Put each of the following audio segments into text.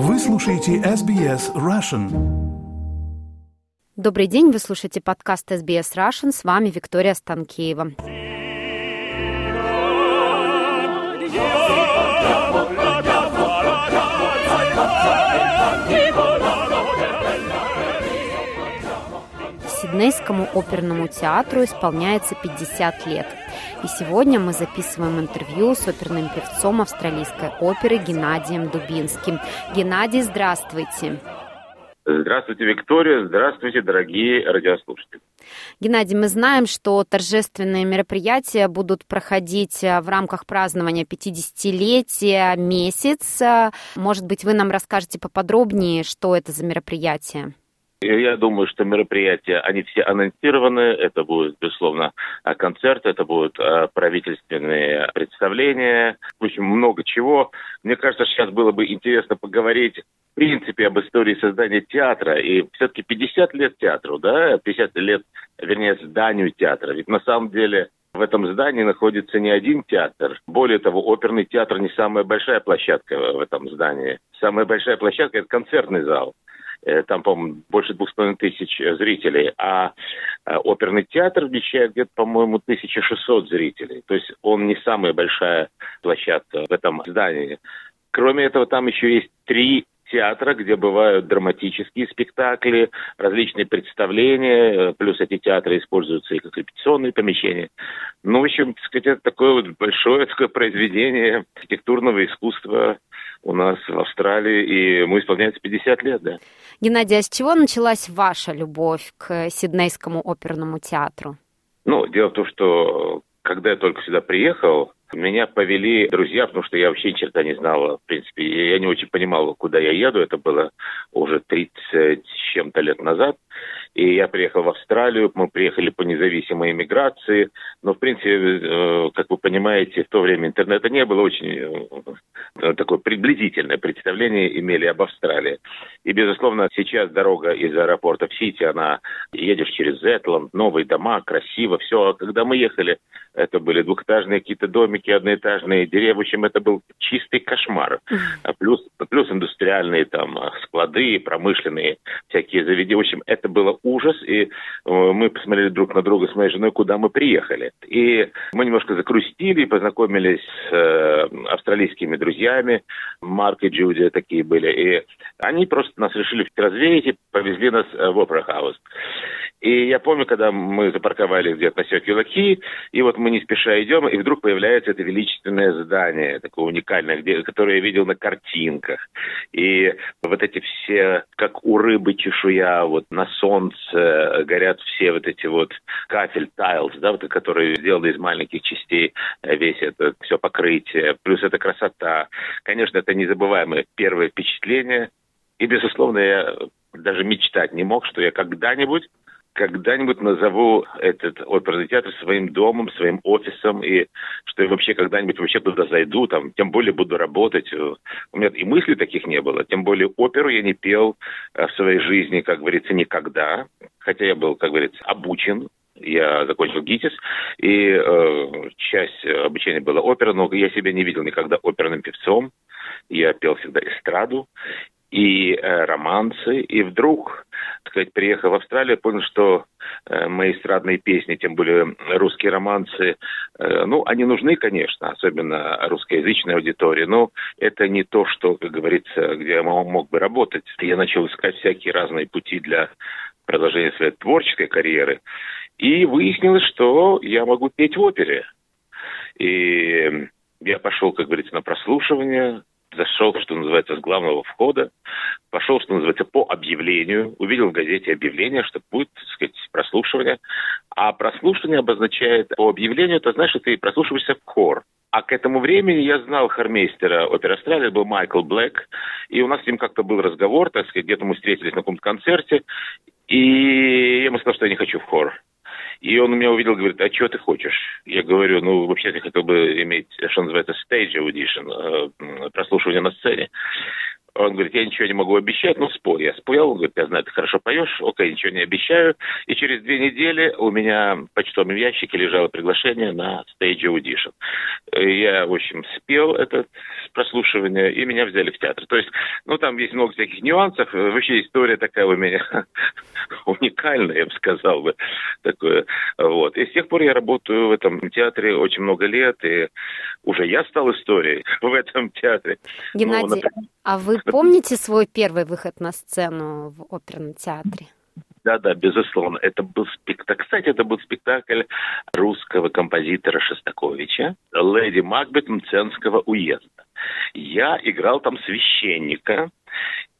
Вы слушаете SBS Russian. Добрый день, вы слушаете подкаст SBS Russian. С вами Виктория Станкеева. Сиднейскому оперному театру исполняется 50 лет. И сегодня мы записываем интервью с оперным певцом австралийской оперы Геннадием Дубинским. Геннадий, здравствуйте. Здравствуйте, Виктория. Здравствуйте, дорогие радиослушатели. Геннадий, мы знаем, что торжественные мероприятия будут проходить э, в рамках празднования 50-летия месяц. Может быть, вы нам расскажете поподробнее, что это за мероприятие? Я думаю, что мероприятия, они все анонсированы. Это будет, безусловно, концерт, это будут э, правительственные представления, в общем, много чего. Мне кажется, сейчас было бы интересно поговорить в принципе об истории создания театра. И все-таки 50 лет театру, да, 50 лет, вернее, зданию театра. Ведь на самом деле в этом здании находится не один театр. Более того, оперный театр не самая большая площадка в этом здании. Самая большая площадка – это концертный зал. Э, там, по-моему, больше двух с половиной тысяч зрителей, а э, оперный театр вмещает где-то, по-моему, 1600 зрителей. То есть он не самая большая площадка в этом здании. Кроме этого, там еще есть три театра, где бывают драматические спектакли, различные представления, э, плюс эти театры используются и как репетиционные помещения. Ну, в общем, так сказать, это такое вот большое такое произведение архитектурного искусства у нас в Австралии, и ему исполняется 50 лет, да. Геннадий, а с чего началась ваша любовь к Сиднейскому оперному театру? Ну, дело в том, что когда я только сюда приехал, меня повели друзья, потому что я вообще ни черта не знал, в принципе. Я не очень понимал, куда я еду. Это было уже 30 с чем-то лет назад. И я приехал в Австралию, мы приехали по независимой иммиграции. Но, в принципе, э, как вы понимаете, в то время интернета не было. Очень э, такое приблизительное представление имели об Австралии. И, безусловно, сейчас дорога из аэропорта в Сити, она едешь через Зетланд, новые дома, красиво, все. А когда мы ехали, это были двухэтажные какие-то домики, одноэтажные деревья. В общем, это был чистый кошмар. А плюс, плюс индустриальные там склады, промышленные всякие заведения. В общем, это было ужас. И э, мы посмотрели друг на друга с моей женой, куда мы приехали. И мы немножко закрустили, познакомились с э, австралийскими друзьями. Марк и Джуди такие были. И они просто нас решили развеять и повезли нас э, в Опера Хаус. И я помню, когда мы запарковались где-то на Сёкюлаки, и вот мы не спеша идем, и вдруг появляется это величественное здание, такое уникальное, где, которое я видел на картинках. И вот эти все, как у рыбы чешуя, вот на солнце горят все вот эти вот кафель, тайлс, да, вот, которые сделаны из маленьких частей, э, весь это все покрытие, плюс эта красота. Конечно, это незабываемое первое впечатление. И, безусловно, я даже мечтать не мог, что я когда-нибудь когда-нибудь назову этот оперный театр своим домом, своим офисом, и что я вообще когда-нибудь вообще туда зайду, там, тем более буду работать. У меня и мыслей таких не было, тем более оперу я не пел э, в своей жизни, как говорится, никогда, хотя я был, как говорится, обучен, я закончил ГИТИС, и э, часть обучения была опера, но я себя не видел никогда оперным певцом. Я пел всегда эстраду и э, романсы, и вдруг сказать, приехав в Австралию, понял, что э, мои эстрадные песни, тем более русские романсы, э, ну, они нужны, конечно, особенно русскоязычной аудитории, но это не то, что, как говорится, где я мог бы работать. Я начал искать всякие разные пути для продолжения своей творческой карьеры. И выяснилось, что я могу петь в опере. И я пошел, как говорится, на прослушивание, зашел, что называется, с главного входа, пошел, что называется, по объявлению, увидел в газете объявление, что будет, так сказать, прослушивание. А прослушивание обозначает по объявлению, это значит, ты прослушиваешься в хор. А к этому времени я знал хормейстера оперы Австралии, был Майкл Блэк, и у нас с ним как-то был разговор, так сказать, где-то мы встретились на каком-то концерте, и я ему сказал, что я не хочу в хор. И он меня увидел, говорит, а что ты хочешь? Я говорю, ну, вообще я хотел бы иметь, что называется, stage audition, э, прослушивание на сцене. Он говорит, я ничего не могу обещать, ну спой. Я споел, он говорит, я знаю, ты хорошо поешь, окей, ничего не обещаю. И через две недели у меня в почтовом ящике лежало приглашение на Stage Audition. Я, в общем, спел этот прослушивания, и меня взяли в театр. То есть, ну, там есть много всяких нюансов. Вообще история такая у меня уникальная, я бы сказал бы. Такое. Вот. И с тех пор я работаю в этом театре очень много лет, и уже я стал историей в этом театре. Геннадий, ну, например... а вы помните свой первый выход на сцену в оперном театре? Да, да, безусловно. Это был спектакль. Кстати, это был спектакль русского композитора Шостаковича «Леди Макбет Мценского уезда». Я играл там священника,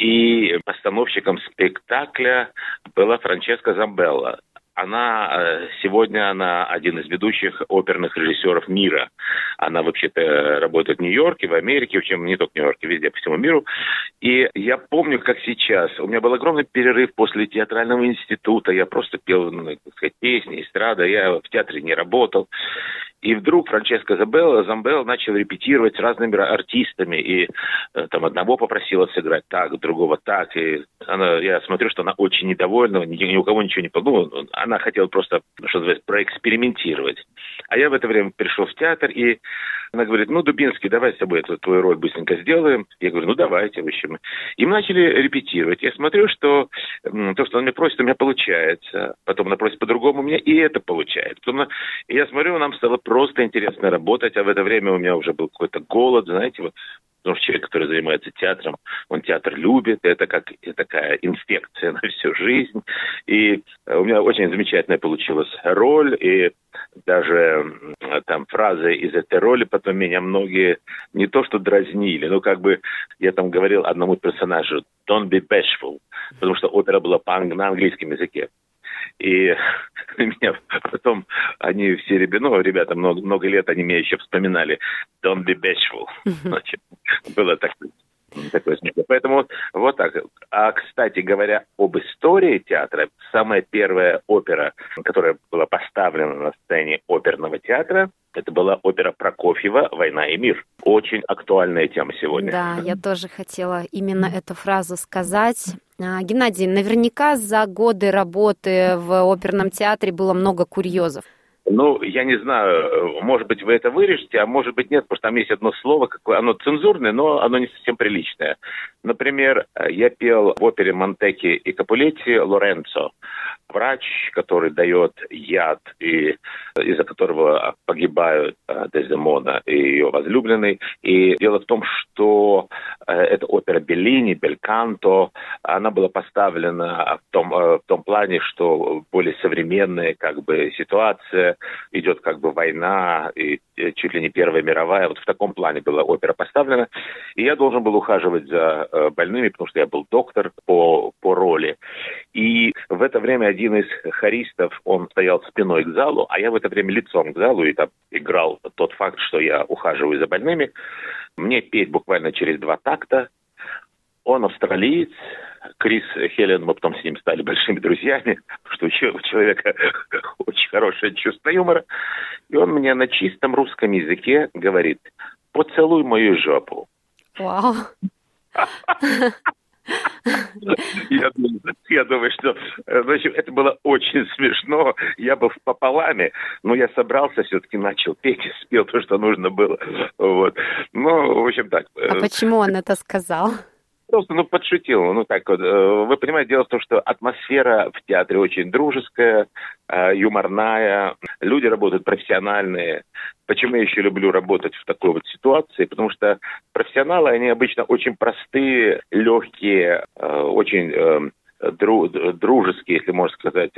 и постановщиком спектакля была Франческа Замбелла она э, сегодня она один из ведущих оперных режиссеров мира. Она вообще-то работает в Нью-Йорке, в Америке, в чем не только в Нью-Йорке, везде по всему миру. И я помню, как сейчас. У меня был огромный перерыв после театрального института. Я просто пел, ну, так сказать, песни, эстрада. Я в театре не работал. И вдруг Франческо Замбелла, Замбелла начал репетировать с разными артистами. И э, там одного попросила сыграть так, другого так. И она, я смотрю, что она очень недовольна, ни, ни у кого ничего не подумала. Ну, она хотела просто, что называется, проэкспериментировать. А я в это время пришел в театр, и она говорит, ну, Дубинский, давай с тобой эту твою роль быстренько сделаем. Я говорю, ну, давайте, в общем. И мы начали репетировать. Я смотрю, что то, что она мне просит, у меня получается. Потом она просит по-другому, у меня и это получается. Потом я смотрю, нам стало просто интересно работать, а в это время у меня уже был какой-то голод, знаете, вот Потому что человек, который занимается театром, он театр любит, это как такая инфекция на всю жизнь. И у меня очень замечательная получилась роль, и даже там фразы из этой роли потом меня многие не то что дразнили, но как бы я там говорил одному персонажу «don't be bashful», потому что опера была на английском языке. И меня потом они все ребята, ну, ребята много, много лет, они меня еще вспоминали «Don't be bashful». Значит, было так, такое смешно. Поэтому вот так. А, кстати говоря, об истории театра, самая первая опера, которая была поставлена на сцене оперного театра, это была опера Прокофьева «Война и мир». Очень актуальная тема сегодня. Да, я тоже хотела именно эту фразу сказать. А, Геннадий, наверняка за годы работы в оперном театре было много курьезов. Ну, я не знаю, может быть, вы это вырежете, а может быть, нет, потому что там есть одно слово, какое, оно цензурное, но оно не совсем приличное. Например, я пел в опере Монтеки и Капулетти «Лоренцо». Врач, который дает яд, и из-за которого погибают э, Дездемона и ее возлюбленный. И дело в том, что э, эта опера Беллини, Бельканто, она была поставлена в том, э, в том плане, что более современная как бы ситуация, идет как бы война, и чуть ли не Первая мировая. Вот в таком плане была опера поставлена. И я должен был ухаживать за э, больными, потому что я был доктор по, по роли. И в это время один из хористов, он стоял спиной к залу, а я в это время лицом к залу и там играл тот факт, что я ухаживаю за больными. Мне петь буквально через два такта. Он австралиец, Крис Хелен, мы потом с ним стали большими друзьями, что у человека очень хорошее чувство юмора. И он мне на чистом русском языке говорит, поцелуй мою жопу. Вау. Я, я думаю, что в общем, это было очень смешно. Я был пополами, но я собрался, все-таки начал петь и спел то, что нужно было. Вот. Ну, в общем, так. А почему он это сказал? Просто, ну, подшутил. Ну, так вот. Э, вы понимаете, дело в том, что атмосфера в театре очень дружеская, э, юморная. Люди работают профессиональные. Почему я еще люблю работать в такой вот ситуации? Потому что профессионалы, они обычно очень простые, легкие, э, очень дружеские, если можно сказать,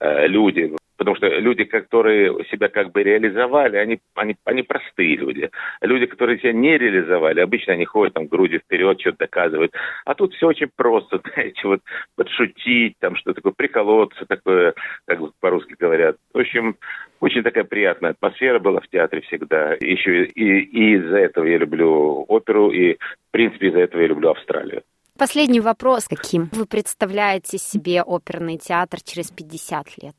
люди. Потому что люди, которые себя как бы реализовали, они, они, они простые люди. Люди, которые себя не реализовали, обычно они ходят там грудью вперед, что-то доказывают. А тут все очень просто, знаете, вот подшутить, там что такое, приколоться, такое, как по-русски говорят. В общем, очень такая приятная атмосфера была в театре всегда. Еще и, и из-за этого я люблю оперу, и, в принципе, из-за этого я люблю Австралию. Последний вопрос. Каким вы представляете себе оперный театр через 50 лет?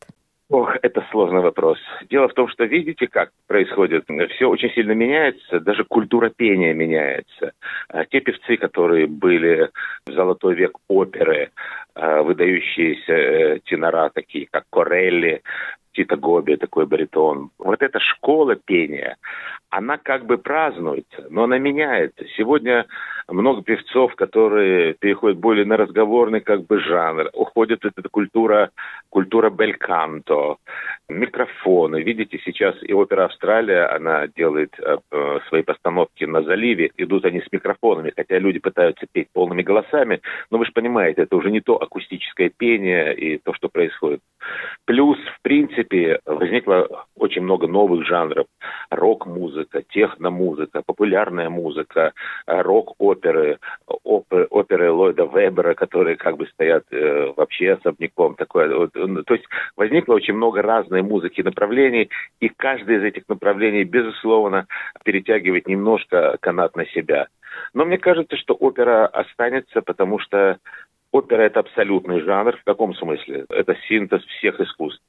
Ох, это сложный вопрос. Дело в том, что видите, как происходит. Все очень сильно меняется, даже культура пения меняется. А те певцы, которые были в золотой век оперы, а, выдающиеся э, тенора, такие как Корелли, Тита Гоби, такой баритон. Вот эта школа пения, она как бы празднуется, но она меняется. Сегодня много певцов, которые переходят более на разговорный как бы жанр. Уходит эта культура, культура бельканто, микрофоны. Видите, сейчас и опера Австралия, она делает э, э, свои постановки на заливе. Идут они с микрофонами, хотя люди пытаются петь полными голосами. Но вы же понимаете, это уже не то акустическое пение и то, что происходит. Плюс, в принципе, возникло очень много новых жанров. Рок-музыка, техно-музыка, популярная музыка, рок-оперы, оперы, оперы Ллойда Вебера, которые как бы стоят э, вообще особняком. Такое. Вот, то есть возникло очень много разной музыки направлений, и каждое из этих направлений, безусловно, перетягивает немножко канат на себя. Но мне кажется, что опера останется, потому что опера – это абсолютный жанр. В каком смысле? Это синтез всех искусств.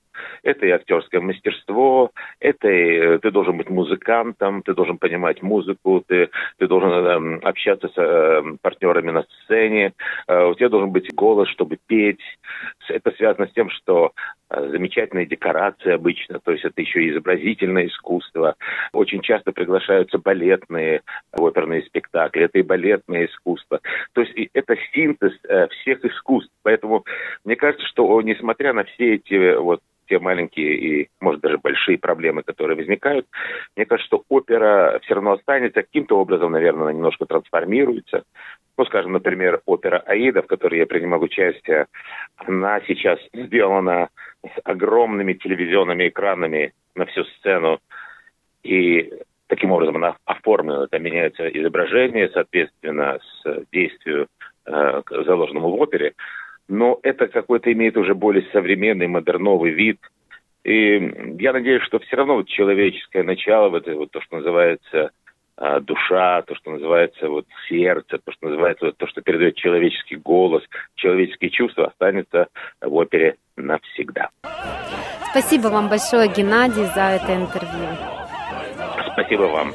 Это и актерское мастерство, это и э, ты должен быть музыкантом, ты должен понимать музыку, ты, ты должен э, общаться с э, партнерами на сцене, э, у тебя должен быть голос, чтобы петь. Это связано с тем, что э, замечательные декорации обычно, то есть это еще и изобразительное искусство. Очень часто приглашаются балетные оперные спектакли, это и балетное искусство. То есть это синтез э, всех искусств. Поэтому мне кажется, что несмотря на все эти вот те маленькие и, может, даже большие проблемы, которые возникают, мне кажется, что опера все равно останется каким-то образом, наверное, она немножко трансформируется. Ну, скажем, например, опера «Аида», в которой я принимал участие, она сейчас сделана с огромными телевизионными экранами на всю сцену. И таким образом она оформлена, там меняется изображение, соответственно, с действию, э, заложенному в опере но это какой-то имеет уже более современный, модерновый вид. И я надеюсь, что все равно вот человеческое начало, вот, вот то, что называется а, душа, то, что называется вот сердце, то, что называется вот, то, что передает человеческий голос, человеческие чувства, останется в опере навсегда. Спасибо вам большое, Геннадий, за это интервью. Спасибо вам.